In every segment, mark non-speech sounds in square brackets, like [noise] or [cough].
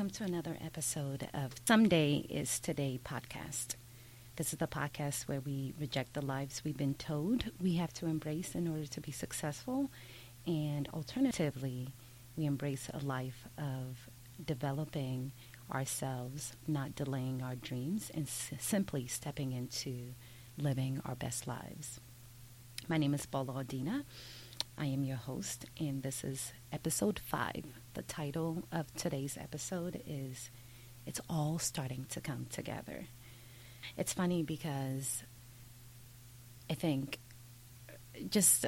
welcome to another episode of Someday is Today podcast. This is the podcast where we reject the lives we've been told we have to embrace in order to be successful, and alternatively, we embrace a life of developing ourselves, not delaying our dreams, and s- simply stepping into living our best lives. My name is Bola Odina. I am your host, and this is episode five. The title of today's episode is It's All Starting to Come Together. It's funny because I think just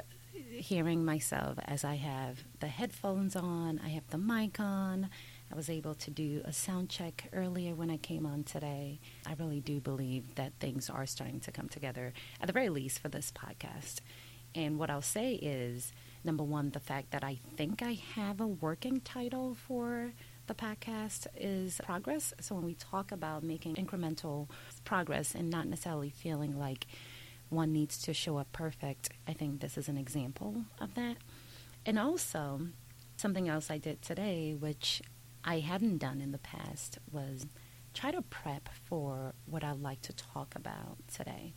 hearing myself as I have the headphones on, I have the mic on. I was able to do a sound check earlier when I came on today. I really do believe that things are starting to come together, at the very least, for this podcast. And what I'll say is number one, the fact that I think I have a working title for the podcast is progress. So when we talk about making incremental progress and not necessarily feeling like one needs to show up perfect, I think this is an example of that. And also, something else I did today, which I hadn't done in the past, was try to prep for what I'd like to talk about today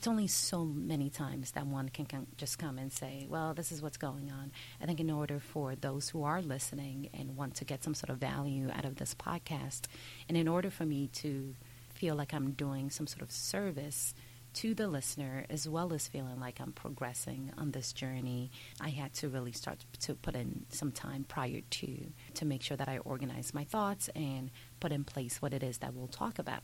it's only so many times that one can, just come and say, well, this is what's going on. I think in order for those who are listening and want to get some sort of value out of this podcast, and in order for me to feel like I'm doing some sort of service to the listener, as well as feeling like I'm progressing on this journey, I had to really start to put in some time prior to to make sure that I organize my thoughts and put in place what it is that we'll talk about.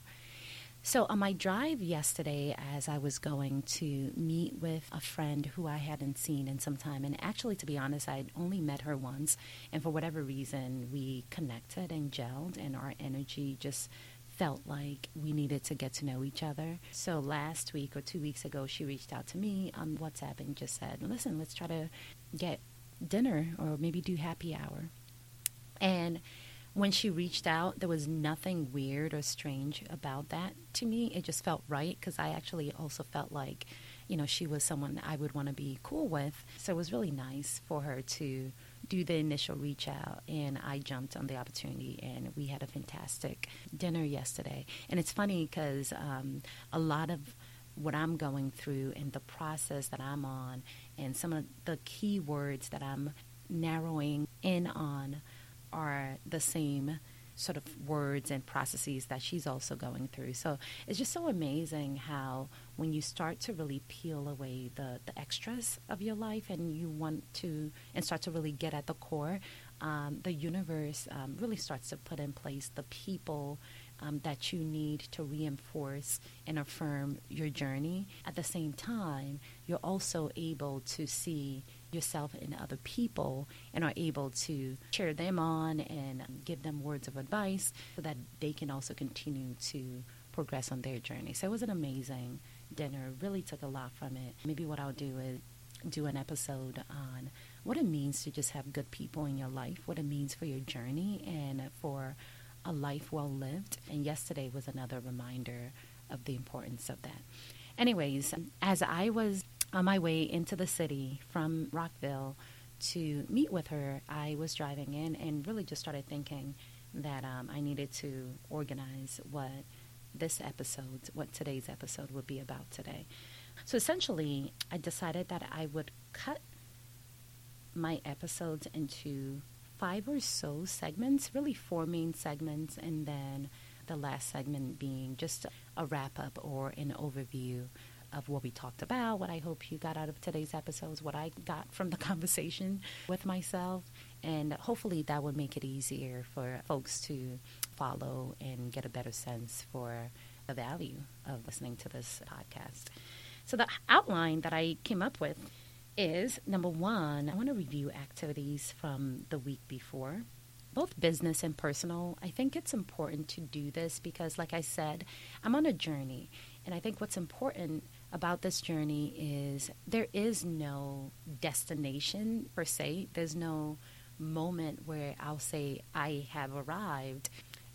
So, on my drive yesterday, as I was going to meet with a friend who I hadn't seen in some time, and actually, to be honest, I'd only met her once, and for whatever reason, we connected and gelled, and our energy just felt like we needed to get to know each other. So, last week or two weeks ago, she reached out to me on WhatsApp and just said, Listen, let's try to get dinner or maybe do happy hour. And when she reached out, there was nothing weird or strange about that to me. It just felt right because I actually also felt like, you know, she was someone I would want to be cool with. So it was really nice for her to do the initial reach out and I jumped on the opportunity and we had a fantastic dinner yesterday. And it's funny because um, a lot of what I'm going through and the process that I'm on and some of the key words that I'm narrowing in on are the same sort of words and processes that she's also going through. So it's just so amazing how when you start to really peel away the, the extras of your life and you want to and start to really get at the core, um, the universe um, really starts to put in place the people um, that you need to reinforce and affirm your journey. At the same time, you're also able to see yourself and other people and are able to cheer them on and give them words of advice so that they can also continue to progress on their journey. So it was an amazing dinner. Really took a lot from it. Maybe what I'll do is do an episode on what it means to just have good people in your life, what it means for your journey and for a life well lived. And yesterday was another reminder of the importance of that. Anyways, as I was on my way into the city from Rockville to meet with her, I was driving in and really just started thinking that um, I needed to organize what this episode, what today's episode would be about today. So essentially, I decided that I would cut my episodes into five or so segments, really four main segments, and then the last segment being just a wrap up or an overview of what we talked about, what I hope you got out of today's episodes, what I got from the [laughs] conversation with myself, and hopefully that would make it easier for folks to follow and get a better sense for the value of listening to this podcast. So, the outline that I came up with is number one, I want to review activities from the week before both business and personal, I think it's important to do this because, like I said, I'm on a journey. And I think what's important about this journey is there is no destination per se, there's no moment where I'll say, I have arrived.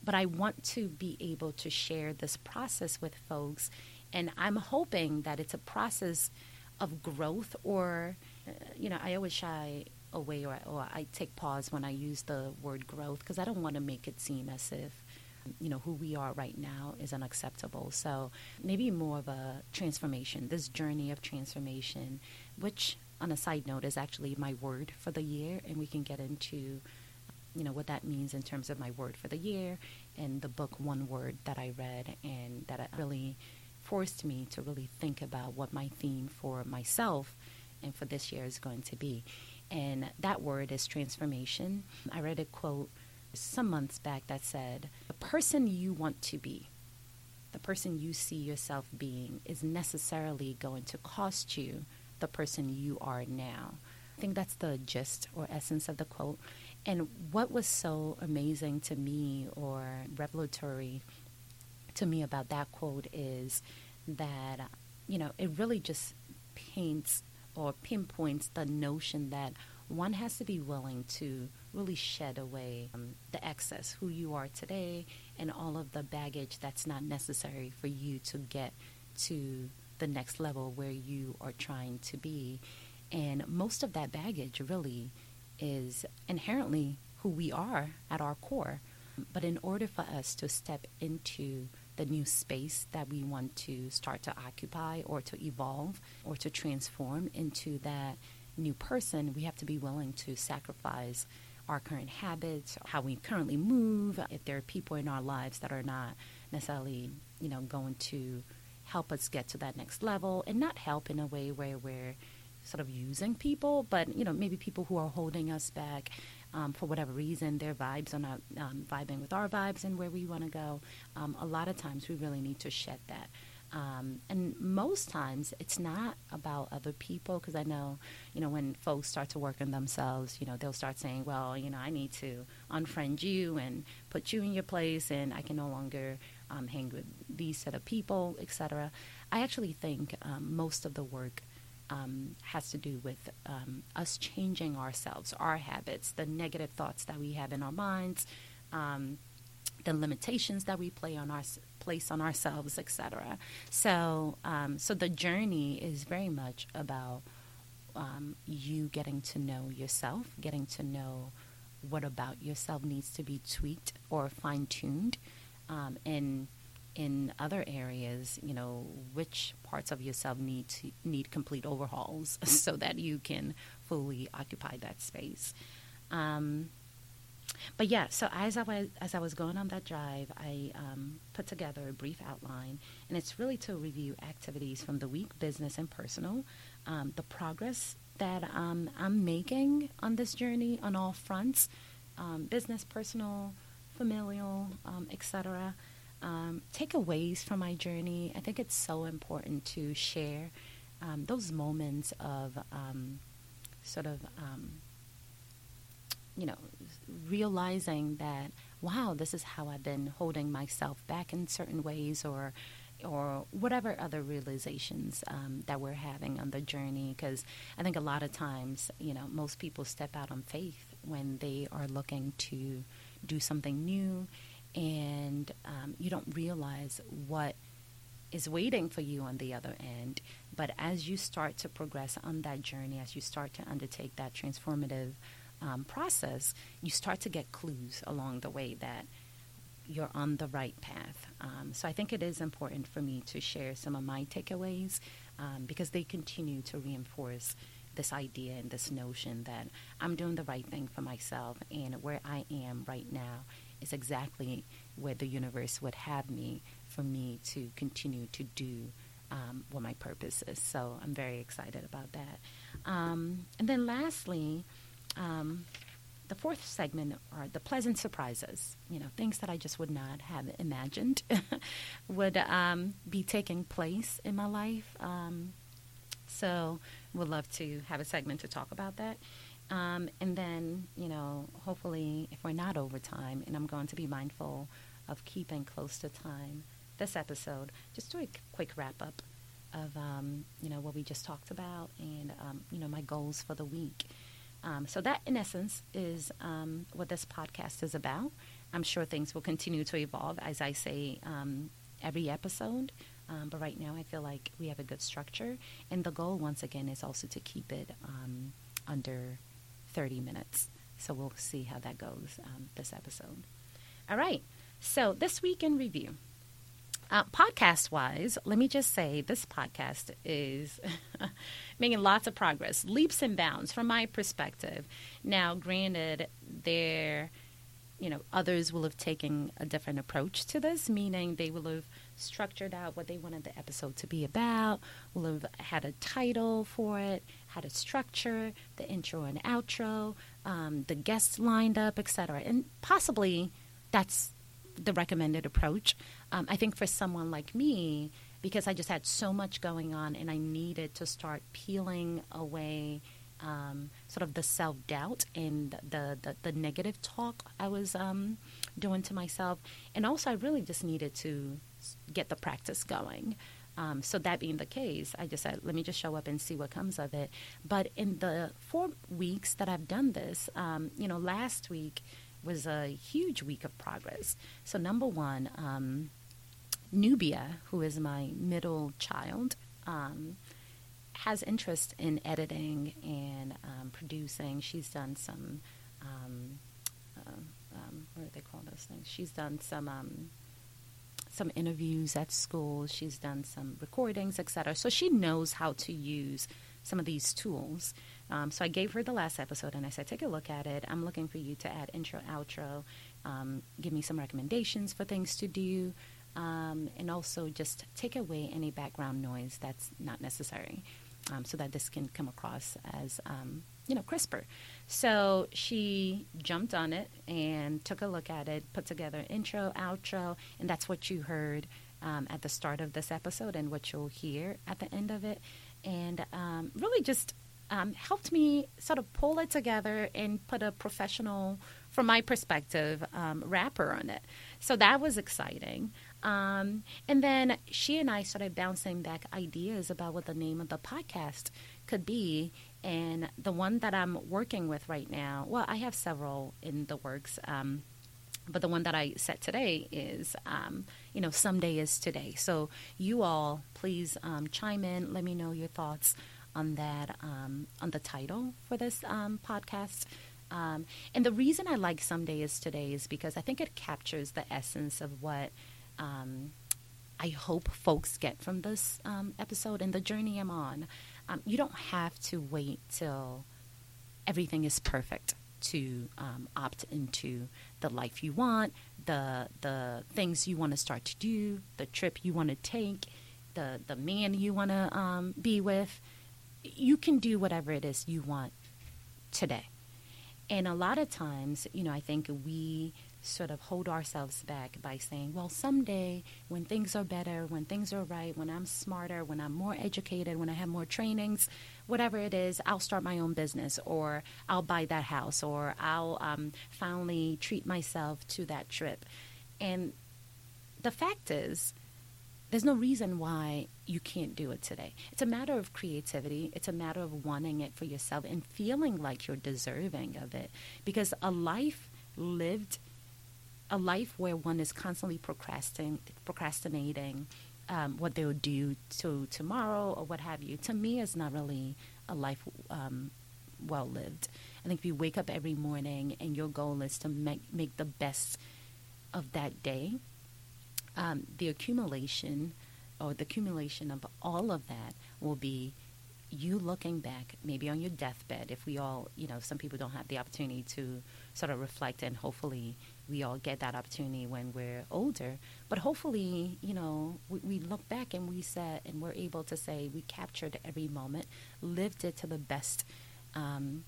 But I want to be able to share this process with folks. And I'm hoping that it's a process of growth or, uh, you know, I always shy away or, or I take pause when I use the word growth because I don't want to make it seem as if you know who we are right now is unacceptable. So maybe more of a transformation this journey of transformation which on a side note is actually my word for the year. And we can get into you know what that means in terms of my word for the year and the book one word that i read and that really forced me to really think about what my theme for myself and for this year is going to be. And that word is transformation. I read a quote some months back that said the person you want to be the person you see yourself being is necessarily going to cost you the person you are now. I think that's the gist or essence of the quote. And what was so amazing to me or revelatory to me about that quote is that, you know, it really just paints or pinpoints the notion that one has to be willing to really shed away um, the excess, who you are today, and all of the baggage that's not necessary for you to get to the next level where you are trying to be. And most of that baggage really is inherently who we are at our core. But in order for us to step into the new space that we want to start to occupy or to evolve or to transform into that new person, we have to be willing to sacrifice our current habits, how we currently move. If there are people in our lives that are not necessarily, you know, going to help us get to that next level and not help in a way where we're sort of using people, but you know maybe people who are holding us back um, for whatever reason, their vibes are not um, vibing with our vibes and where we want to go. Um, a lot of times we really need to shed that. Um, and most times it's not about other people because I know, you know, when folks start to work on themselves, you know, they'll start saying, well, you know, I need to unfriend you and put you in your place and I can no longer um, hang with these set of people, etc. I actually think um, most of the work um, has to do with um, us changing ourselves, our habits, the negative thoughts that we have in our minds, um, the limitations that we play on our place on ourselves, etc. So, um, so the journey is very much about you getting to know yourself, getting to know what about yourself needs to be tweaked or fine tuned um, and in other areas, you know, which parts of yourself need to need complete overhauls [laughs] so that you can fully occupy that space. Um, but yeah, so as I was as I was going on that drive, I um, put together a brief outline, and it's really to review activities from the week, business and personal, um, the progress that um, I'm making on this journey on all fronts, um, business, personal, familial, um, etc. Um, takeaways from my journey. I think it's so important to share those moments of sort of, you know, realizing that wow, this is how I've been holding myself back in certain ways, or or whatever other realizations um, that we're having on the journey. Because I think a lot of times, you know, most people step out on faith when they are looking to do something new, and um, you don't realize what is waiting for you on the other end. But as you start to progress on that journey, as you start to undertake that transformative um, process, you start to get clues along the way that you're on the right path. Um, so I think it is important for me to share some of my takeaways um, because they continue to reinforce this idea and this notion that I'm doing the right thing for myself and where I am right now is exactly where the universe would have me for me to continue to do um, what my purpose is. So I'm very excited about that. Um, and then lastly, um, the fourth segment are the pleasant surprises, you know, things that I just would not have imagined [laughs] would um, be taking place in my life. Um, so would love to have a segment to talk about that. Um, and then, you know, hopefully, if we're not over time, and I'm going to be mindful of keeping close to time, this episode, just do a quick wrap up of, um, you know, what we just talked about and, um, you know, my goals for the week. Um, so, that in essence is um, what this podcast is about. I'm sure things will continue to evolve, as I say um, every episode. Um, but right now, I feel like we have a good structure. And the goal, once again, is also to keep it um, under 30 minutes. So we'll see how that goes um, this episode. All right. So this week in review. Uh, podcast wise, let me just say this podcast is [laughs] making lots of progress, leaps and bounds from my perspective. Now, granted, there, you know, others will have taken a different approach to this, meaning they will have structured out what they wanted the episode to be about, will have had a title for it, had a structure, the intro and outro, um, the guests lined up, etc. And possibly that's the recommended approach. Um, I think for someone like me, because I just had so much going on and I needed to start peeling away um, sort of the self doubt and the, the, the, negative talk I was um, doing to myself. And also, I really just needed to get the practice going. Um, so that being the case, I just said, let me just show up and see what comes of it. But in the four weeks that I've done this, um, you know, last week was a huge week of progress. So number one, um, Nubia, who is my middle child, um, has interest in editing and um, producing. She's done some, um, uh, um, what do they call those things? She's done some um, some interviews at school. She's done some recordings, etc. So she knows how to use some of these tools. Um, so I gave her the last episode and I said, take a look at it. I'm looking for you to add intro, outro, um, give me some recommendations for things to do, um, and also just take away any background noise that's not necessary um, so that this can come across as, um, you know, crisper. So she jumped on it and took a look at it, put together intro, outro, and that's what you heard um, at the start of this episode and what you'll hear at the end of it. And really just um, helped me sort of pull it together and put a professional, from my perspective, um, wrapper on it. So that was exciting. Um, and then she and I started bouncing back ideas about what the name of the podcast could be. And the one that I'm working with right now, well, I have several in the works. Um, but the one that I set today is, um, you know, someday is today. So you all, please um, chime in. Let me know your thoughts on that, um, on the title for this um, podcast. Um, and the reason I like someday is today is because I think it captures the essence of what um, I hope folks get from this um, episode and the journey I'm on. Um, you don't have to wait till everything is perfect to opt into the life you want, the the things you want to start to do, the trip you want to take, the the man you want to um, be with. You can do whatever it is you want today. And a lot of times, you know, I think we sort of hold ourselves back by saying, well, someday when things are better, when things are right, when I'm smarter, when I'm more educated, when I have more trainings, whatever it is, I'll start my own business or I'll buy that house or I'll um, finally treat myself to that trip. And the fact is, there's no reason why you can't do it today. It's a matter of creativity. It's a matter of wanting it for yourself and feeling like you're deserving of it. Because a life lived a life where one is constantly procrastinating, procrastinating um, what they'll do to tomorrow or what have you, to me is not really a life um, well lived. I think if you wake up every morning and your goal is to make, make the best of that day, um, the accumulation or the accumulation of all of that will be you looking back, maybe on your deathbed, if we all, you know, some people don't have the opportunity to sort of reflect, and hopefully we all get that opportunity when we're older. But hopefully, you know, we, we look back and we said, and we're able to say we captured every moment, lived it to the best um,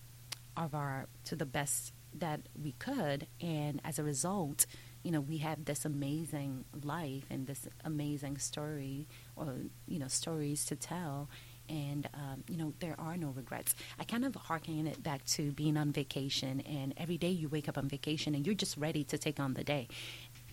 of our, to the best that we could, and as a result, you know, we have this amazing life and this amazing story, or you know, stories to tell and um, you know there are no regrets. I kind of harken it back to being on vacation, and every day you wake up on vacation and you're just ready to take on the day,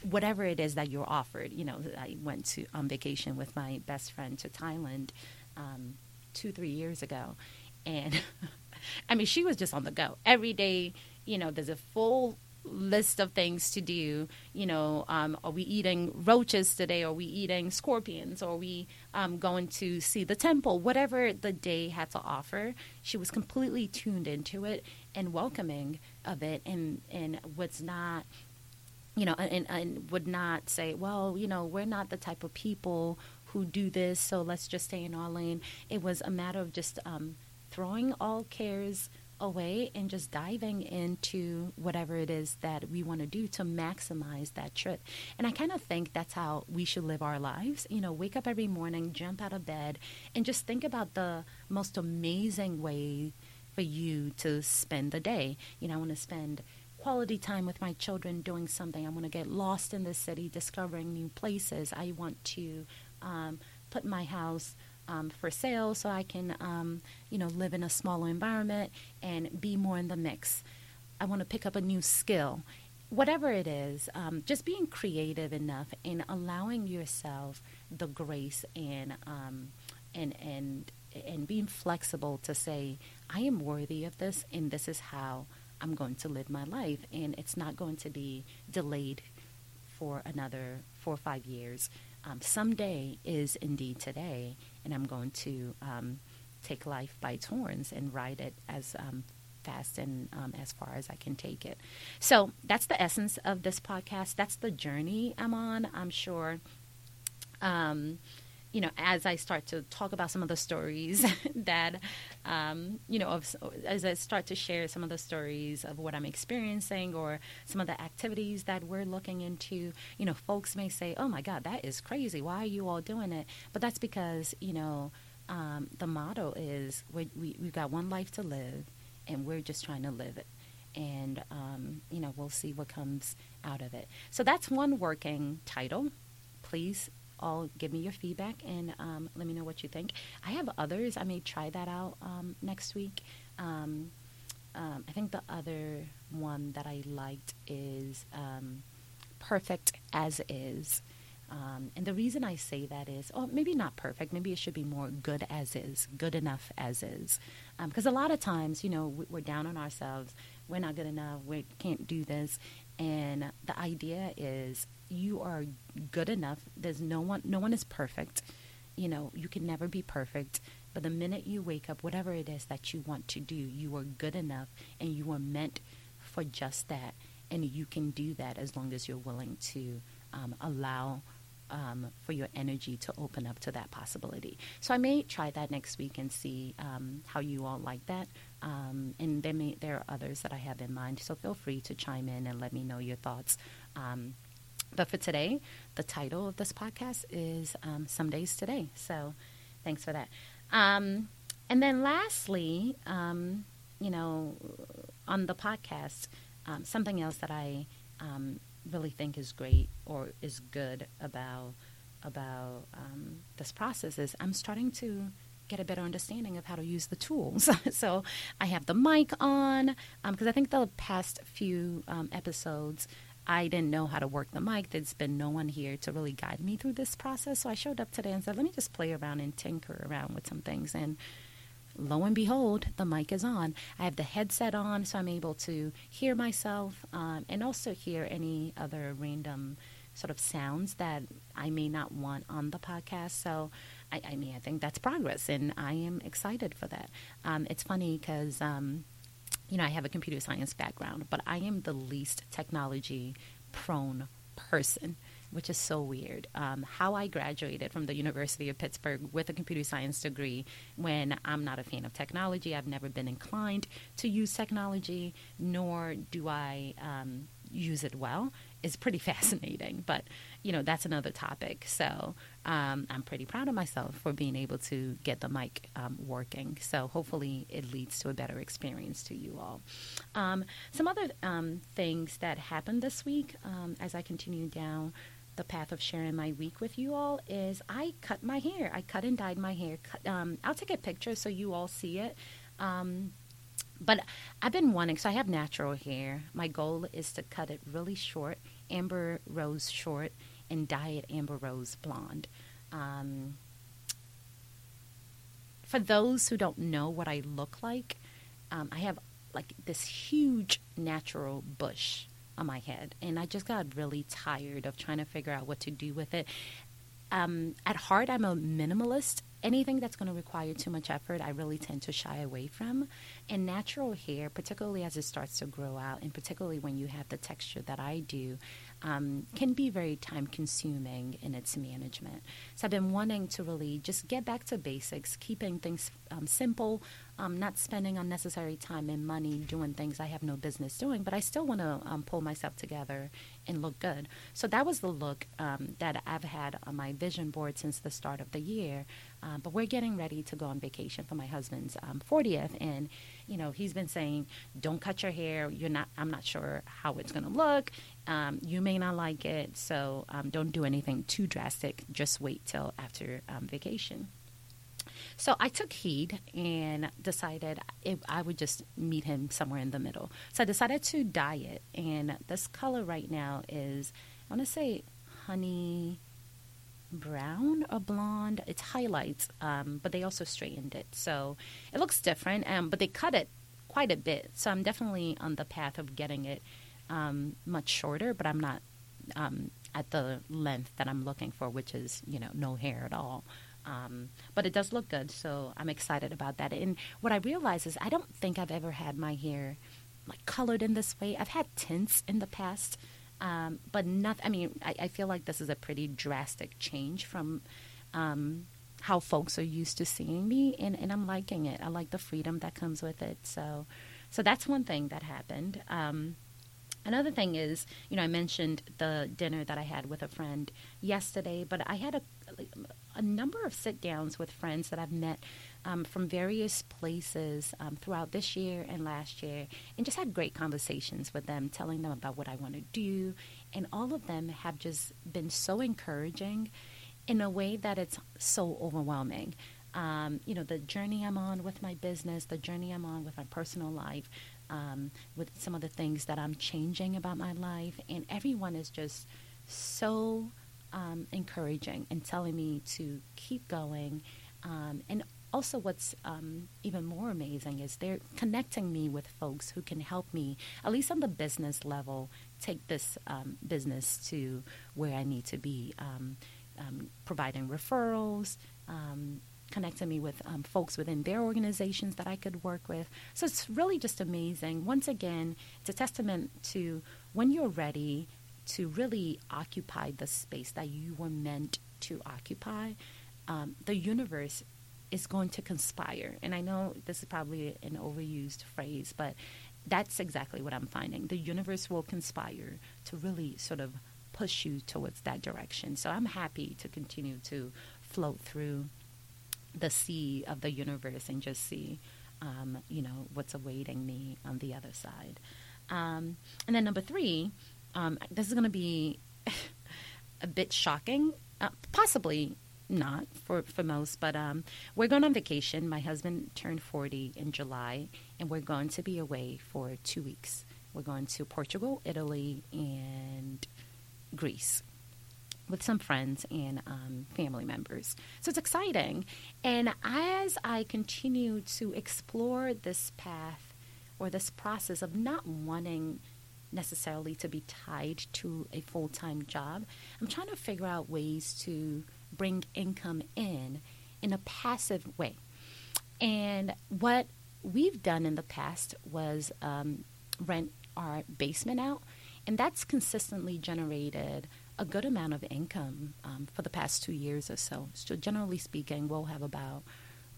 whatever it is that you're offered. You know, I went to on vacation with my best friend to Thailand um, two three years ago, and [laughs] I mean she was just on the go every day. You know, there's a full list of things to do. You know, um, are we eating roaches today? Are we eating scorpions? Are we um, going to see the temple? Whatever the day had to offer, she was completely tuned into it and welcoming of it, and and was not. You know, and, and would not say, well, you know, we're not the type of people who do this, so let's just stay in our lane. It was a matter of just um, throwing all cares away and just diving into whatever it is that we want to do to maximize that trip. And I kind of think that's how we should live our lives. You know, wake up every morning, jump out of bed, and just think about the most amazing way for you to spend the day. You know, I want to spend quality time with my children doing something. I want to get lost in the city, discovering new places. I want to um, put my house um, for sale so I can, um, you know, live in a smaller environment and be more in the mix. I want to pick up a new skill. Whatever it is, um, just being creative enough and allowing yourself the grace and um, and and and being flexible to say, I am worthy of this, and this is how I'm going to live my life, and it's not going to be delayed for another four or five years um, someday is indeed today, and I'm going to um, take life by its horns and ride it as um, fast and um, as far as I can take it. So that's the essence of this podcast. That's the journey I'm on. I'm sure um, you know, as I start to talk about some of the stories [laughs] that, um, you know, of, as I start to share some of the stories of what I'm experiencing or some of the activities that we're looking into, you know, folks may say, oh my God, that is crazy. Why are you all doing it? But that's because, you know, um, the motto is we, we, we've got one life to live and we're just trying to live it. And, um, you know, we'll see what comes out of it. So that's one working title. Please all give me your feedback and um, let me know what you think. I have others. I may try that out um, next week. Um, um I think the other one that I liked is um, Perfect as Is. Um, and the reason I say that is, oh, maybe not perfect. Maybe it should be more good as is, good enough as is. Because a lot of times, you know, we're down on ourselves. We're not good enough. We can't do this. And the idea is you are good enough. There's no one no one is perfect. You know, you can never be perfect. But the minute you wake up, whatever it is that you want to do, you are good enough and you are meant for just that. And you can do that as long as you're willing to um, allow um, for your energy to open up to that possibility. So I may try that next week and see um, how you all like that. Um, and there may there are others that I have in mind. So feel free to chime in and let me know your thoughts. But for today, the title of this podcast is um, Some Days Today. So thanks for that. Um, and then lastly, um, you know, on the podcast, um, something else that I um, really think is great or is good about about um, this process is I'm starting to get a better understanding of how to use the tools. [laughs] so I have the mic on because I think the past few episodes I didn't know how to work the mic. There's been no one here to really guide me through this process. So I showed up today and said, let me just play around and tinker around with some things. And lo and behold, the mic is on. I have the headset on, so I'm able to hear myself um, and also hear any other random sort of sounds that I may not want on the podcast. So, I, I mean, I think that's progress, and I am excited for that. Um, it's funny because. Um, you know, I have a computer science background, but I am the least technology prone person, which is so weird. Um, how I graduated from the University of Pittsburgh with a computer science degree when I'm not a fan of technology. I've never been inclined to use technology, nor do I um, use it well is pretty [laughs] fascinating. But you know, that's another topic. So um, I'm pretty proud of myself for being able to get the mic um, working. So hopefully it leads to a better experience to you all. Um, some other um, things that happened this week um, as I continue down the path of sharing my week with you all is I cut my hair. I cut and dyed my hair. Um, I'll take a picture so you all see it. But I've been wanting, so I have natural hair. My goal is to cut it really short, Amber Rose short, and dye it Amber Rose blonde. Um, for those who don't know what I look like, um, I have like this huge natural bush on my head. And I just got really tired of trying to figure out what to do with it. Um, at heart, I'm a minimalist. Anything that's going to require too much effort, I really tend to shy away from. And natural hair, particularly as it starts to grow out, and particularly when you have the texture that I do, um, can be very time consuming in its management. So I've been wanting to really just get back to basics, keeping things um, simple, um, not spending unnecessary time and money doing things I have no business doing, but I still want to um, pull myself together and look good. So that was the look um, that I've had on my vision board since the start of the year. Uh, but we're getting ready to go on vacation for my husband's 40th, um, and you know he's been saying, "Don't cut your hair. You're not. I'm not sure how it's going to look. Um, you may not like it, so um, don't do anything too drastic. Just wait till after vacation." So I took heed and decided if I would just meet him somewhere in the middle. So I decided to dye it, and this color right now is I want to say honey brown or blonde. It's highlights, um, but they also straightened it, so it looks different. Um, but they cut it quite a bit, so I'm definitely on the path of getting it um, much shorter. But I'm not um, at the length that I'm looking for, which is you know no hair at all. Um, but it does look good, so I'm excited about that. And what I realize is I don't think I've ever had my hair like colored in this way. I've had tints in the past, um, but not. I mean, I, I, feel like this is a pretty drastic change from um, how folks are used to seeing me, and, and I'm liking it. I like the freedom that comes with it. So, so that's one thing that happened. Um, Another thing is, you know, I mentioned the dinner that I had with a friend yesterday, but I had a, a number of sit downs with friends that I've met um, from various places um, throughout this year and last year, and just had great conversations with them, telling them about what I want to do. And all of them have just been so encouraging in a way that it's so overwhelming. Um, you know, the journey I'm on with my business, the journey I'm on with my personal life, um, with some of the things that I'm changing about my life. And everyone is just so um, encouraging and telling me to keep going. Um, and also, what's um, even more amazing is they're connecting me with folks who can help me, at least on the business level, take this um, business to where I need to be, um, providing referrals, um, connected me with um, folks within their organizations that I could work with. So it's really just amazing. Once again, it's a testament to when you're ready to really occupy the space that you were meant to occupy, um, the universe is going to conspire. And I know this is probably an overused phrase, but that's exactly what I'm finding. The universe will conspire to really sort of push you towards that direction. So I'm happy to continue to float through the sea of the universe and just see, um, you know, what's awaiting me on the other side. Um, and then number three, um, this is going to be [laughs] a bit shocking, uh, possibly not for, for most, but um, we're going on vacation. My husband turned 40 in July, and we're going to be away for two weeks. We're going to Portugal, Italy, and Greece with some friends and um, family members. So it's exciting. And as I continue to explore this path or this process of not wanting necessarily to be tied to a full time job, I'm trying to figure out ways to bring income in in a passive way. And what we've done in the past was um, rent our basement out, and that's consistently generated a good amount of income um, for the past two years or so. So, generally speaking, we'll have about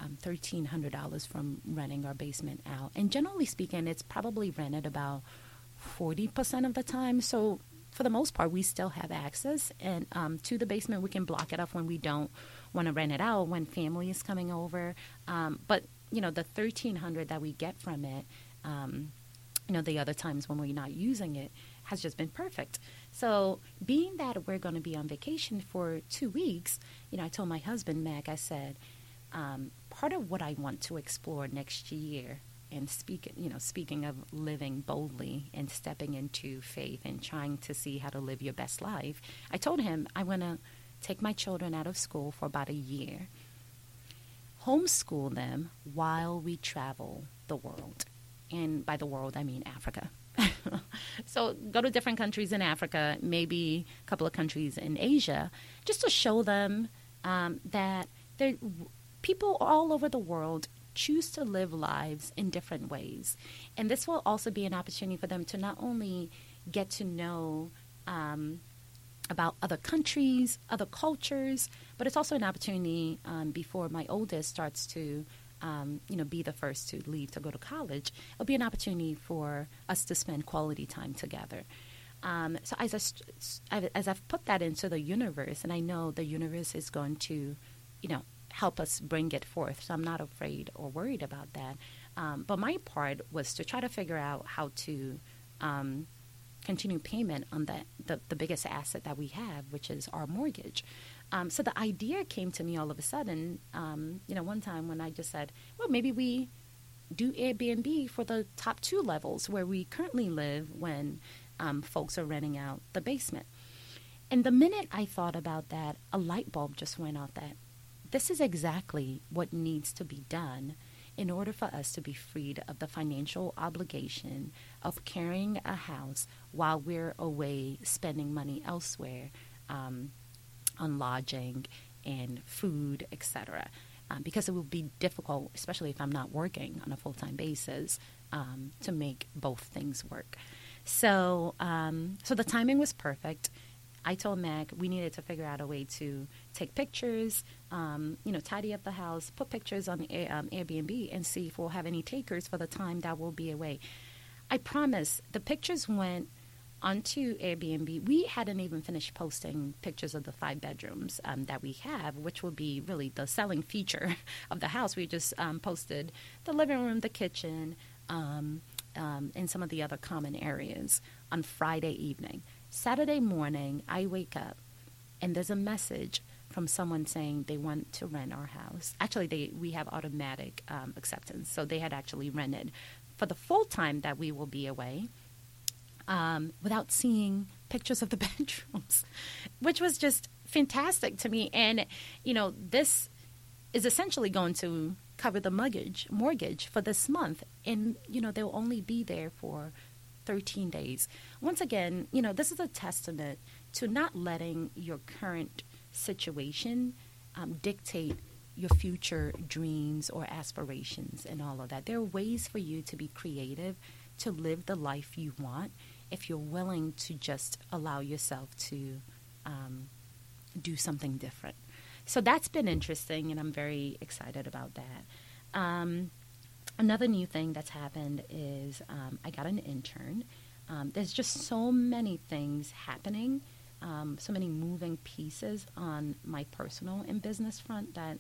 um, $1,300 from renting our basement out. And generally speaking, it's probably rented about 40% of the time. So, for the most part, we still have access and um, to the basement. We can block it off when we don't want to rent it out when family is coming over. Um, but you know, the thirteen hundred that we get from it, um, you know, the other times when we're not using it, has just been perfect. So, being that we're going to be on vacation for two weeks, you know, I told my husband, Mac, I said, um, part of what I want to explore next year, and speak, you know, speaking of living boldly and stepping into faith and trying to see how to live your best life, I told him I want to take my children out of school for about a year, homeschool them while we travel the world. And by the world, I mean Africa [laughs] so go to different countries in Africa, maybe a couple of countries in Asia, just to show them um, that people all over the world choose to live lives in different ways. And this will also be an opportunity for them to not only get to know um, about other countries, other cultures, but it's also an opportunity um, before my oldest starts to. Um, you know, be the first to leave to go to college. It'll be an opportunity for us to spend quality time together. Um, so as I, as I've put that into the universe, and I know the universe is going to, you know, help us bring it forth. So I'm not afraid or worried about that. Um, but my part was to try to figure out how to um, continue payment on that the, the biggest asset that we have, which is our mortgage. Um, so the idea came to me all of a sudden. Um, you know, one time when I just said, well, maybe we do Airbnb for the top two levels where we currently live when um, folks are renting out the basement. And the minute I thought about that, a light bulb just went off that this is exactly what needs to be done in order for us to be freed of the financial obligation of carrying a house while we're away spending money elsewhere um, on lodging and food, etc. Um, because it will be difficult, especially if I'm not working on a full time basis, um, to make both things work. So, um, so the timing was perfect. I told Mac we needed to figure out a way to take pictures, um, you know, tidy up the house, put pictures on um, Airbnb, and see if we'll have any takers for the time that we'll be away. I promise the pictures went onto Airbnb. We hadn't even finished posting pictures of the five bedrooms um, that we have, which will be really the selling feature [laughs] of the house. We just um, posted the living room, the kitchen, um, um, and some of the other common areas on Friday evening. Saturday morning, I wake up and there's a message from someone saying they want to rent our house. Actually, they we have automatic um, acceptance, so they had actually rented for the full time that we will be away, um, without seeing pictures of the [laughs] bedrooms, which was just fantastic to me. And you know, this is essentially going to cover the mortgage mortgage for this month, and you know they'll only be there for 13 days. Once again, you know, this is a testament to not letting your current situation um, dictate your future dreams or aspirations and all of that. There are ways for you to be creative, to live the life you want, if you're willing to just allow yourself to um, do something different. So that's been interesting, and I'm very excited about that. Um, another new thing that's happened is um, I got an intern. Um, there's just so many things happening, um, so many moving pieces on my personal and business front that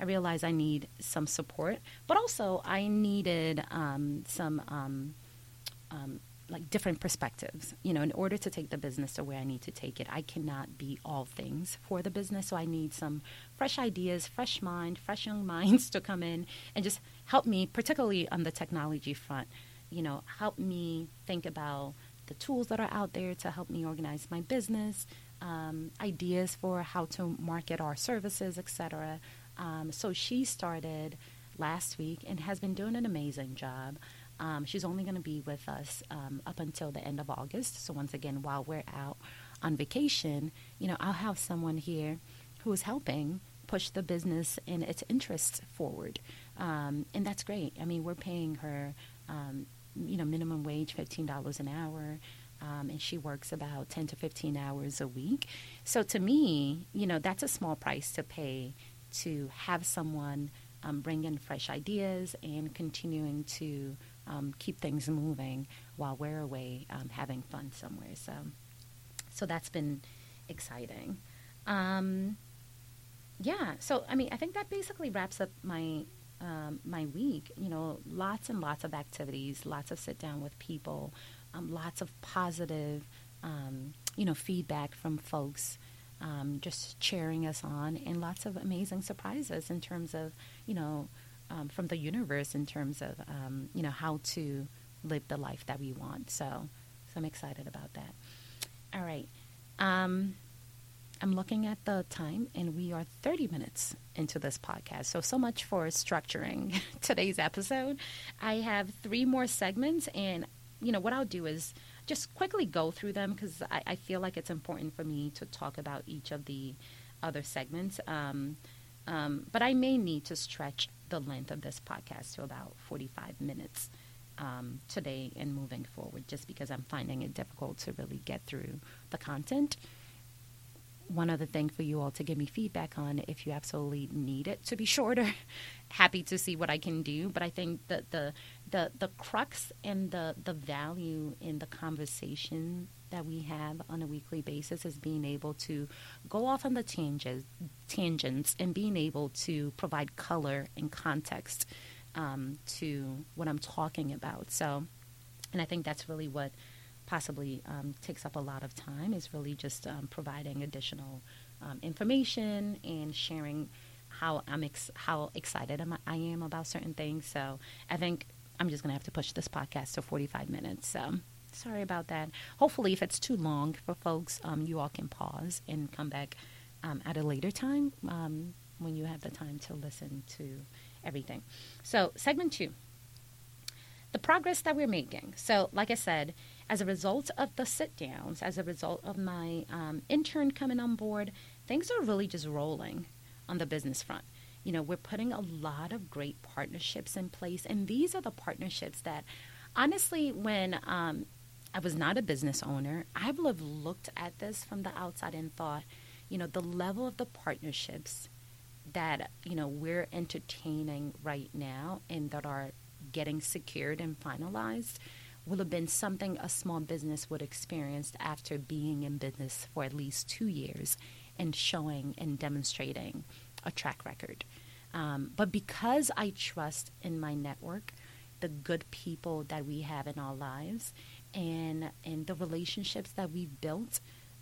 I realized I need some support. But also, I needed um, some um, um, like different perspectives. You know, in order to take the business to where I need to take it, I cannot be all things for the business. So I need some fresh ideas, fresh mind, fresh young [laughs] minds to come in and just help me, particularly on the technology front. You know, help me think about the tools that are out there to help me organize my business, um, ideas for how to market our services, etc. Um, so she started last week and has been doing an amazing job. Um, she's only going to be with us um, up until the end of August. So once again, while we're out on vacation, you know, I'll have someone here who is helping push the business and its interests forward, um, and that's great. I mean, we're paying her, um, you know, minimum wage, fifteen dollars an hour. Um, and she works about 10 to 15 hours a week. So to me, you know, that's a small price to pay to have someone um, bring in fresh ideas and continuing to um, keep things moving while we're away um, having fun somewhere. So, so that's been exciting. Um, yeah. So I mean, I think that basically wraps up my um, my week. You know, lots and lots of activities, lots of sit down with people, um, lots of positive, you know, feedback from folks. Um, just cheering us on, and lots of amazing surprises in terms of, you know, um, from the universe in terms of um, you know how to live the life that we want. So, so I'm excited about that. All right. Um, I'm looking at the time, and we are 30 minutes into this podcast. So, so much for structuring [laughs] today's episode. I have three more segments, and you know, what I'll do is just quickly go through them because I, I, feel like it's important for me to talk about each of the other segments. Um, um, but I may need to stretch the length of this podcast to about 45 minutes um, today and moving forward, just because I'm finding it difficult to really get through the content. One other thing for you all to give me feedback on if you absolutely need it to be [laughs] shorter. Happy to see what I can do, but I think that the the the crux and the the value in the conversation that we have on a weekly basis is being able to go off on the tangents, tangents and being able to provide color and context um, to what I'm talking about. So, and I think that's really what possibly um, takes up a lot of time is really just um, providing additional um, information and sharing how I'm ex- how excited I am about certain things. So I think I'm just to have to push this podcast to 45 minutes. So sorry about that. Hopefully, if it's too long for folks, um, you all can pause and come back um, at a later time um, when you have the time to listen to everything. So, segment two the progress that we're making. So, like I said, as a result of the sit downs, as a result of my um, intern coming on board, things are really just rolling on the business front. You know, we're putting a lot of great partnerships in place, and these are the partnerships that, honestly, when um, I was not a business owner, I would have looked at this from the outside and thought, you know, the level of the partnerships that you know we're entertaining right now and that are getting secured and finalized will have been something a small business would experience after being in business for at least two years and showing and demonstrating a track record. Um, but because I trust in my network, the good people that we have in our lives, and and the relationships that we've built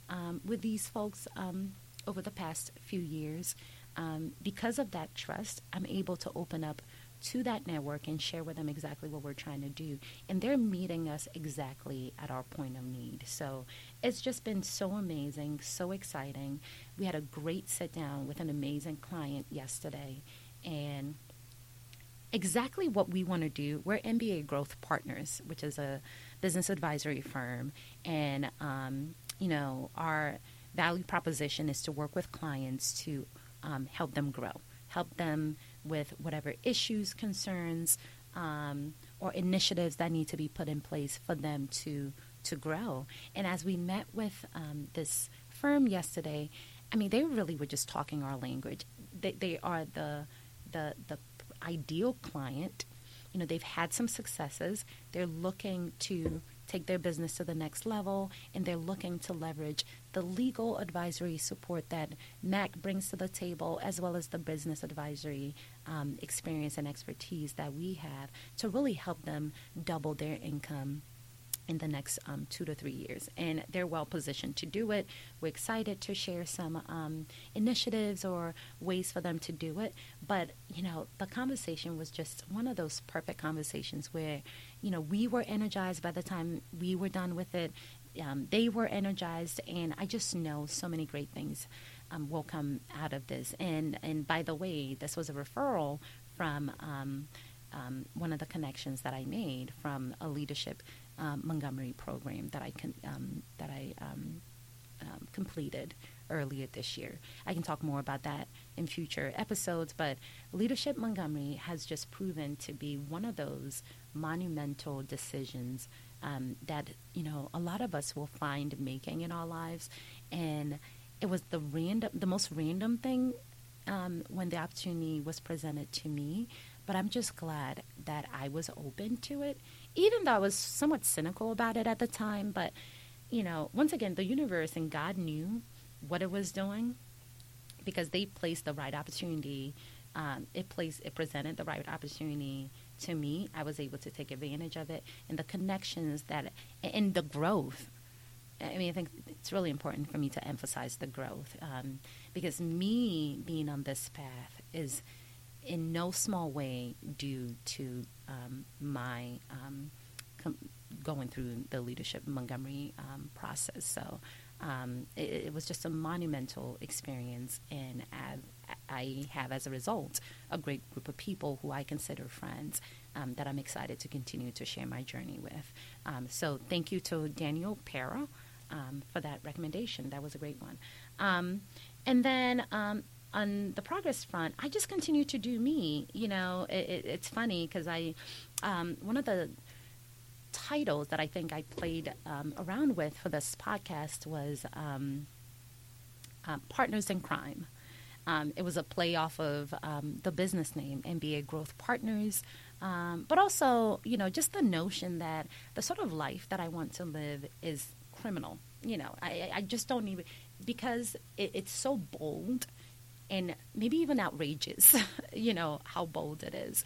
um, with these folks um, over the past few years, um, because of that trust, I'm able to open up to that network and share with them exactly what we're trying to do. And they're meeting us exactly at our point of need. So it's just been so amazing, so exciting. We had a great sit down with an amazing client yesterday. And exactly what we want to do, we're MBA Growth Partners, which is a business advisory firm. And, um, you know, our value proposition is to work with clients to um, help them grow, help them with whatever issues, concerns, um, or initiatives that need to be put in place for them to to grow. And as we met with um, this firm yesterday, I mean, they really were just talking our language. They, they are the the the ideal client. You know, they've had some successes. They're looking to take their business to the next level, and they're looking to leverage the legal advisory support that MAC brings to the table, as well as the business advisory um, experience and expertise that we have to really help them double their income in the next um, two to three years. And they're well positioned to do it. We're excited to share some um, initiatives or ways for them to do it. But, you know, the conversation was just one of those perfect conversations where, you know, we were energized by the time we were done with it. Um, they were energized, and I just know so many great things um, will come out of this. And and by the way, this was a referral from um, um, one of the connections that I made from a leadership um, Montgomery program that I con- um, that I um, um, completed earlier this year. I can talk more about that in future episodes, but Leadership Montgomery has just proven to be one of those monumental decisions um, that you know a lot of us will find making in our lives, and it was the random, the most random thing um, when the opportunity was presented to me. But I'm just glad that I was open to it even though I was somewhat cynical about it at the time, but you know, once again, the universe and God knew what it was doing because they placed the right opportunity. Um, it placed, it presented the right opportunity to me. I was able to take advantage of it, and the connections that, and the growth. I mean, I think it's really important for me to emphasize the growth um, because me being on this path is in no small way due to um, my um, com- going through the leadership Montgomery um, process. So um, it, it, was just a monumental experience, and I have, as a result, a great group of people who I consider friends um, that I'm excited to continue to share my journey with. Um, so thank you to Daniel Pera um, for that recommendation. That was a great one. And then on the progress front, I just continue to do me. You know, it, it, it's funny because I, um, one of the titles that I think I played um, around with for this podcast was um, uh, Partners in Crime. Um, it was a play off of um, the business name, MBA Growth Partners. Um, but also, you know, just the notion that the sort of life that I want to live is criminal. You know, I, I just don't even, because it, it's so bold and maybe even outrageous, [laughs] you know, how bold it is.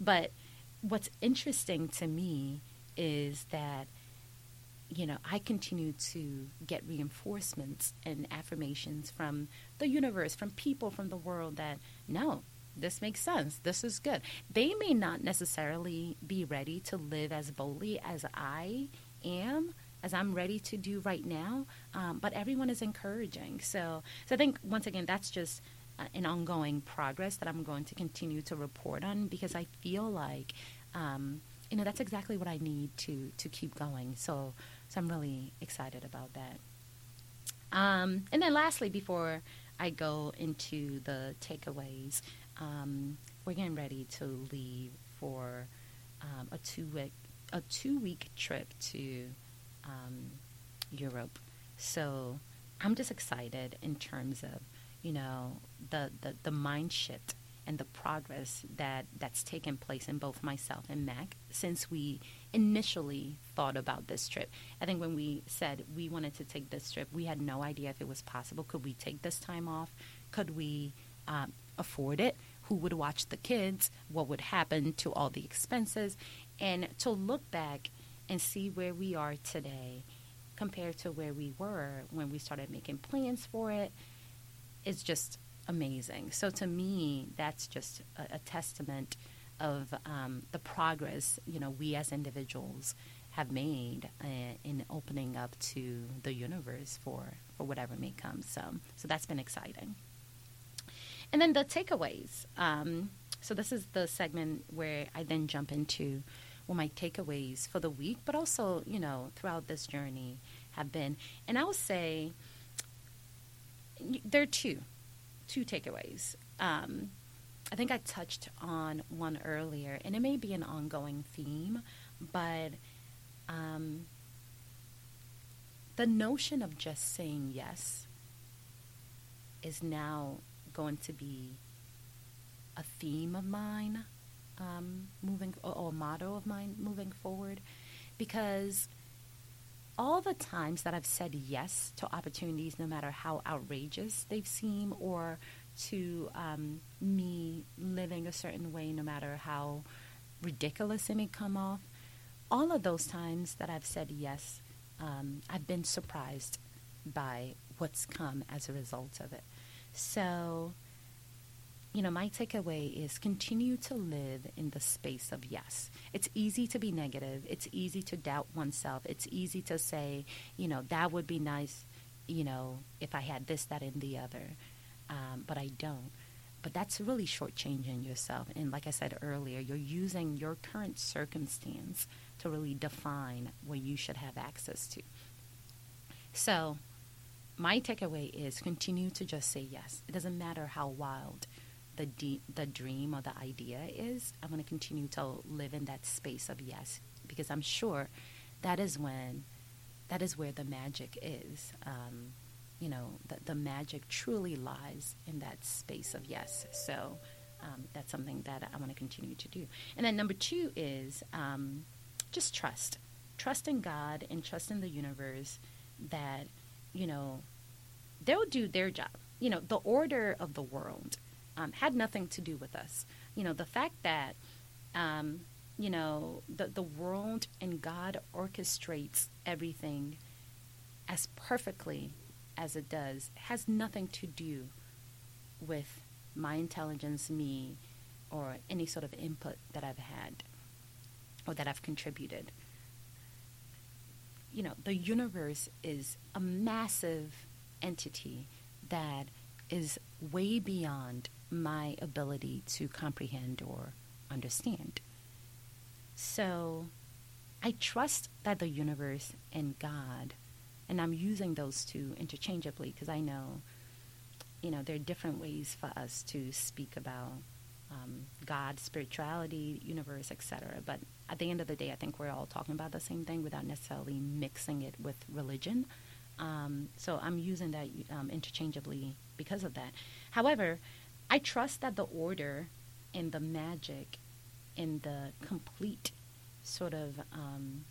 But what's interesting to me is that you know, I continue to get reinforcements and affirmations from the universe, from people from the world that no, this makes sense. This is good. They may not necessarily be ready to live as boldly as I am, as I'm ready to do right now, um, but everyone is encouraging. So, so I think once again, that's just an ongoing progress that I'm going to continue to report on because I feel like. Um, you know that's exactly what I need to to keep going. So so I'm really excited about that. Um, and then lastly, before I go into the takeaways, um, we're getting ready to leave for um, a two week a two week trip to um, Europe. So I'm just excited in terms of you know the the, the mind shift and the progress that that's taken place in both myself and Mac since we initially thought about this trip. I think when we said we wanted to take this trip, we had no idea if it was possible. Could we take this time off? Could we um, afford it? Who would watch the kids? What would happen to all the expenses? And to look back and see where we are today compared to where we were when we started making plans for it is just amazing. So to me, that's just a, a testament of um, the progress you know we as individuals have made uh, in opening up to the universe for for whatever may come. So so that's been exciting. And then the takeaways. Um, so this is the segment where I then jump into what my takeaways for the week, but also you know throughout this journey have been. And I will say there are two two takeaways. Um, I think I touched on one earlier, and it may be an ongoing theme, but um, the notion of just saying yes is now going to be a theme of mine um, moving, or, or a motto of mine moving forward, because all the times that I've said yes to opportunities, no matter how outrageous they seem, or to um, me living a certain way, no matter how ridiculous it may come off, all of those times that I've said yes, um, I've been surprised by what's come as a result of it. So, you know, my takeaway is continue to live in the space of yes. It's easy to be negative. It's easy to doubt oneself. It's easy to say, you know, that would be nice, you know, if I had this, that, and the other. Um, but I don't. But that's really shortchanging yourself. And like I said earlier, you're using your current circumstance to really define what you should have access to. So, my takeaway is continue to just say yes. It doesn't matter how wild the de- the dream or the idea is, I'm going to continue to live in that space of yes because I'm sure that is when that is where the magic is. Um, you know, the, the magic truly lies in that space of yes. So um, that's something that I want to continue to do. And then number two is um, just trust. Trust in God and trust in the universe that, you know, they'll do their job. You know, the order of the world um, had nothing to do with us. You know, the fact that, um, you know, the, the world and God orchestrates everything as perfectly as it does has nothing to do with my intelligence, me, or any sort of input that I've had or that I've contributed. You know, the universe is a massive entity that is way beyond my ability to comprehend or understand. So I trust that the universe and God, and I'm using those two interchangeably because I know, you know, there are different ways for us to speak about um, God, spirituality, universe, etc. But at the end of the day, I think we're all talking about the same thing without necessarily mixing it with religion. Um, so I'm using that um, interchangeably because of that. However, I trust that the order and the magic and the complete sort of um,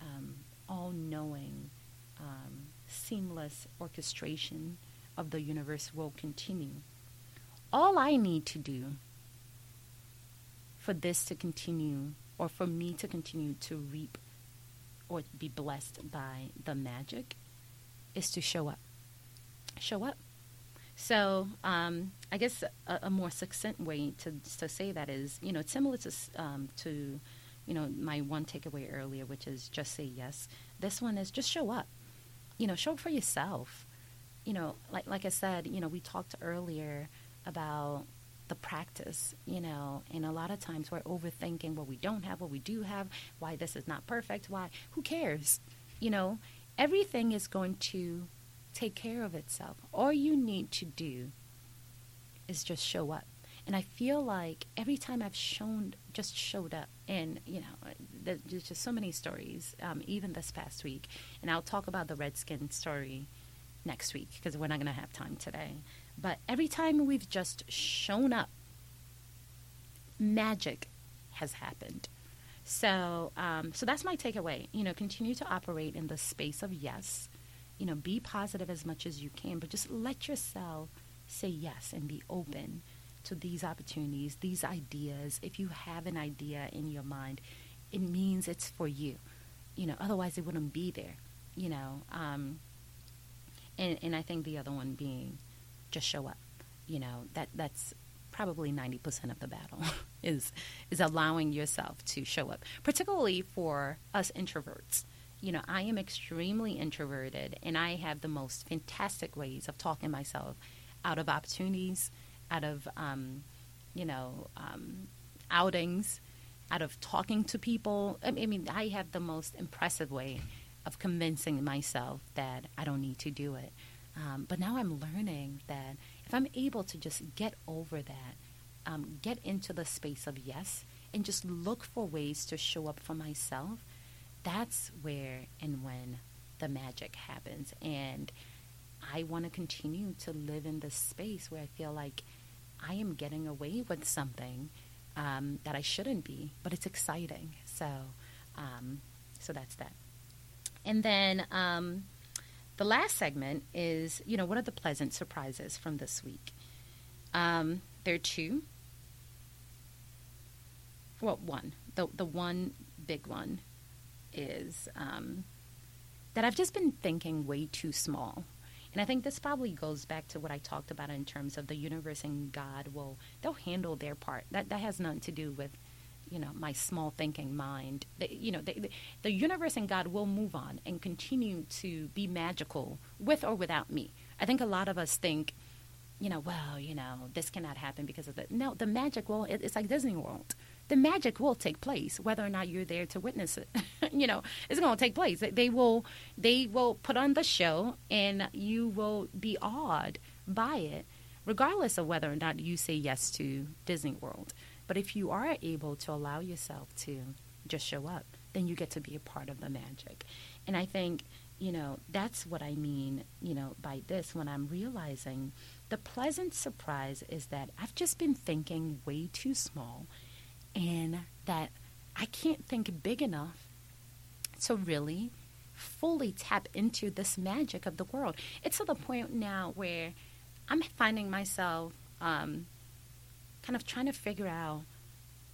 um all-knowing, um, seamless orchestration of the universe will continue. All I need to do for this to continue or for me to continue to reap or be blessed by the magic is to show up. Show up. So um, I guess a, a, more succinct way to, to say that is, you know, it's similar to, um, to, you know, my one takeaway earlier, which is just say yes. This one is just show up. You know, show up for yourself. You know, like like I said, you know, we talked earlier about the practice, you know, and a lot of times we're overthinking what we don't have, what we do have, why this is not perfect, why, who cares? You know, everything is going to take care of itself. All you need to do is just show up. And I feel like every time I've shown, just showed up, and you know, there's just so many stories, um, even this past week. And I'll talk about the Redskin story next week because we're not going to have time today. But every time we've just shown up, magic has happened. So, um, so that's my takeaway. You know, continue to operate in the space of yes. You know, be positive as much as you can, but just let yourself say yes and be open to these opportunities, these ideas. If you have an idea in your mind, it means it's for you. You know, otherwise it wouldn't be there. You know, um, and and I think the other one being just show up. You know, that that's probably 90% of the battle [laughs] is is allowing yourself to show up, particularly for us introverts. You know, I am extremely introverted and I have the most fantastic ways of talking myself out of opportunities, out of um, you know, um, outings, out of talking to people. I mean, I have the most impressive way of convincing myself that I don't need to do it. Um, but now I'm learning that if I'm able to just get over that, um, get into the space of yes, and just look for ways to show up for myself, that's where and when the magic happens. And I want to continue to live in this space where I feel like I am getting away with something um, that I shouldn't be, but it's exciting. So, um, so that's that. And then um, the last segment is, you know, what are the pleasant surprises from this week? Um, there are two. Well, one. The the one big one is um, that I've just been thinking way too small. And I think this probably goes back to what I talked about in terms of the universe and God will they'll handle their part. That that has nothing to do with you know my small thinking mind the, you know the, the, universe and god will move on and continue to be magical with or without me i think a lot of us think you know well you know this cannot happen because of the no the magic will it, it's like disney world the magic will take place whether or not you're there to witness it. [laughs] You know it's going to take place. They will they will put on the show and you will be awed by it regardless of whether or not you say yes to disney world. But if you are able to allow yourself to just show up, then you get to be a part of the magic. And I think, you know, that's what I mean, you know, by this when I'm realizing the pleasant surprise is that I've just been thinking way too small and that I can't think big enough to really fully tap into this magic of the world. It's to the point now where I'm finding myself um, kind of trying to figure out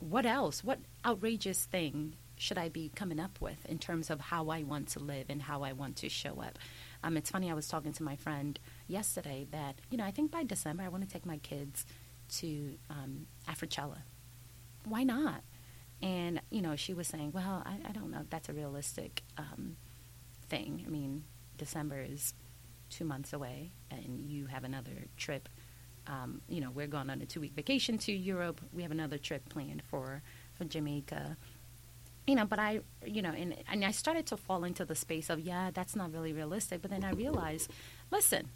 what else, what outrageous thing should I be coming up with in terms of how I want to live and how I want to show up. Um, it's funny, I was talking to my friend yesterday that, you know, I think by December I want to take my kids to um, Afrochella. Why not? And, you know, she was saying, well, I, I don't know if that's a realistic um, thing. I mean, December is two months away, and you have another trip – um, you know, we're going on a two week vacation to Europe. We have another trip planned for for Jamaica. You know, but I, you know, and and I started to fall into the space of yeah, that's not really realistic. But then I realized, listen,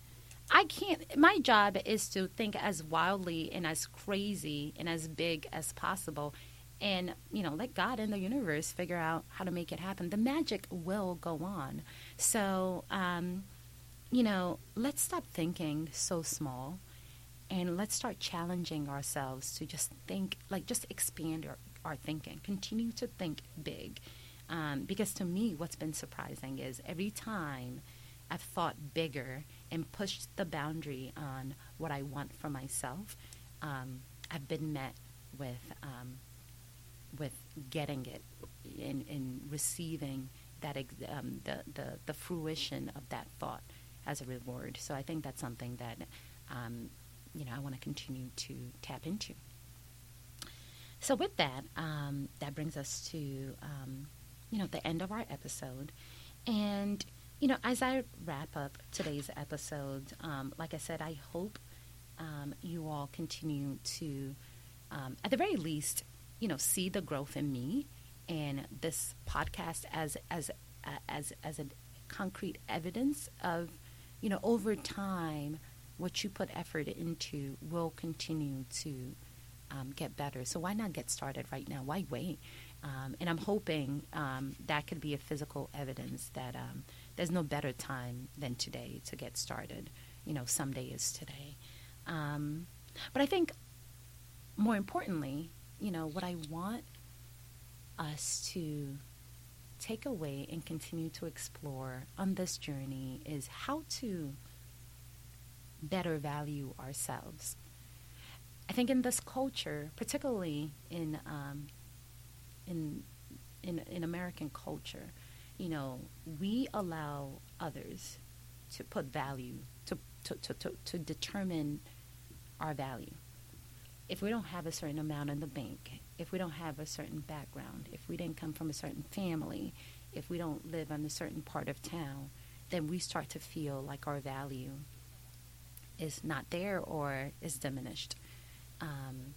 I can't. My job is to think as wildly and as crazy and as big as possible, and you know, let God and the universe figure out how to make it happen. The magic will go on. So, um, you know, let's stop thinking so small, and let's start challenging ourselves to just think, like, just expand our, our thinking. Continue to think big, um, because to me, what's been surprising is every time I've thought bigger and pushed the boundary on what I want for myself, um, I've been met with um, with getting it and, and receiving that um, the, the the fruition of that thought as a reward. So I think that's something that um, you know I want to continue to tap into. So with that, um, that brings us to um, you know the end of our episode, and you know, as I wrap up today's episode, um, like I said, I hope um, you all continue to, um, at the very least, you know, see the growth in me and this podcast as as uh, as as a concrete evidence of, you know, over time, what you put effort into will continue to um, get better. So why not get started right now? Why wait? Um, and I'm hoping um, that could be a physical evidence that um, there's no better time than today to get started. You know, someday is today. Um, but I think more importantly, you know, what I want us to take away and continue to explore on this journey is how to better value ourselves. I think in this culture, particularly in um, in, in in American culture, you know, we allow others to put value, to, to, to, to, to determine our value. If we don't have a certain amount in the bank, if we don't have a certain background, if we didn't come from a certain family, if we don't live in a certain part of town, then we start to feel like our value is not there or is diminished. Um,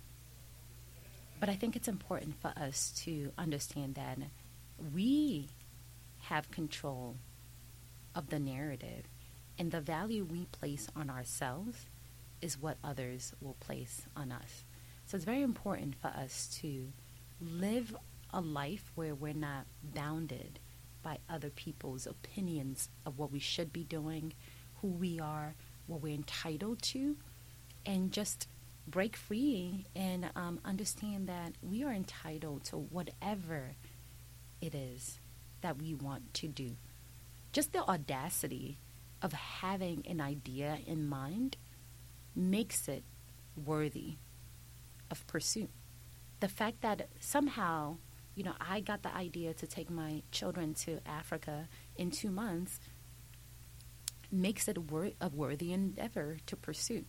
but I think it's important for us to understand that we have control of the narrative, and the value we place on ourselves is what others will place on us. So it's very important for us to live a life where we're not bounded by other people's opinions of what we should be doing, who we are, what we're entitled to, and just break free and um, understand that we are entitled to whatever it is that we want to do. Just the audacity of having an idea in mind makes it worthy of pursuit. The fact that somehow, you know, I got the idea to take my children to Africa in two months makes it wor- a worthy endeavor to pursue.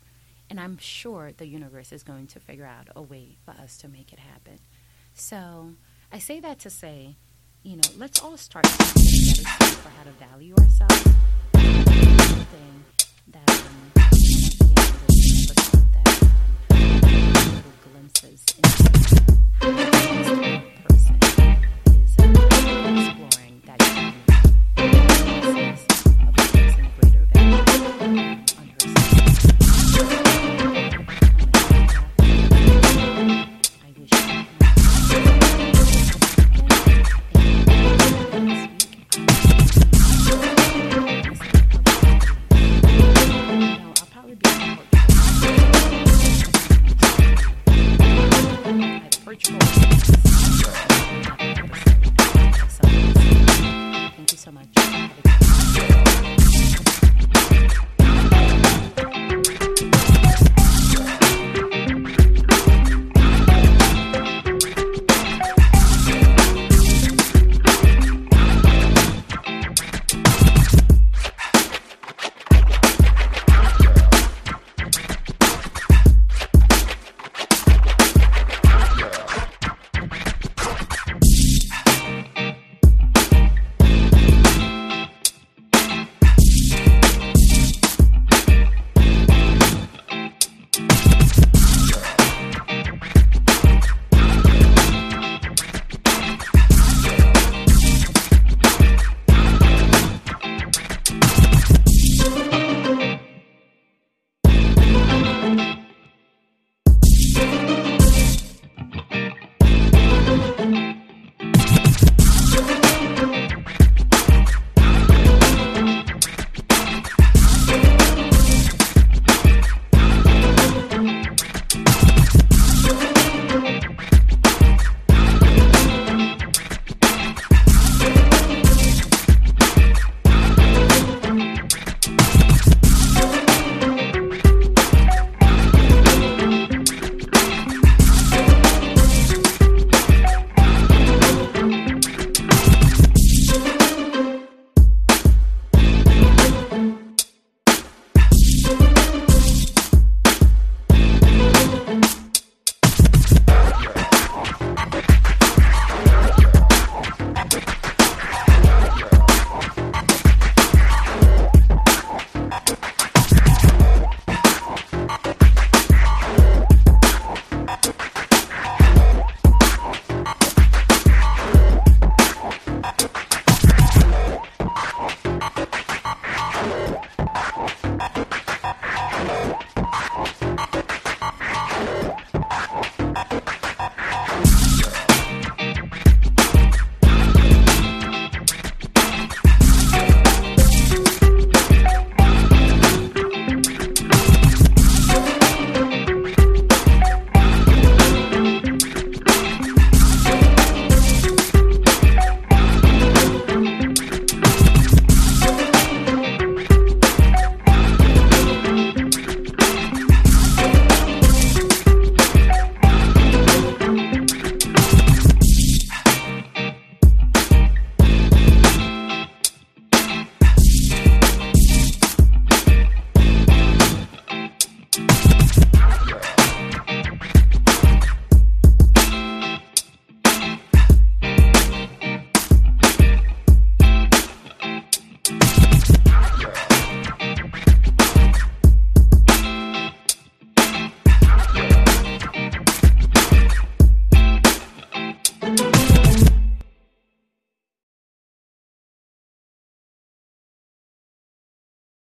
And I'm sure the universe is going to figure out a way for us to make it happen. So I say that to say you know, let's all start getting better for how to value ourselves. Something that, um, you know, once again, that um, little glimpses into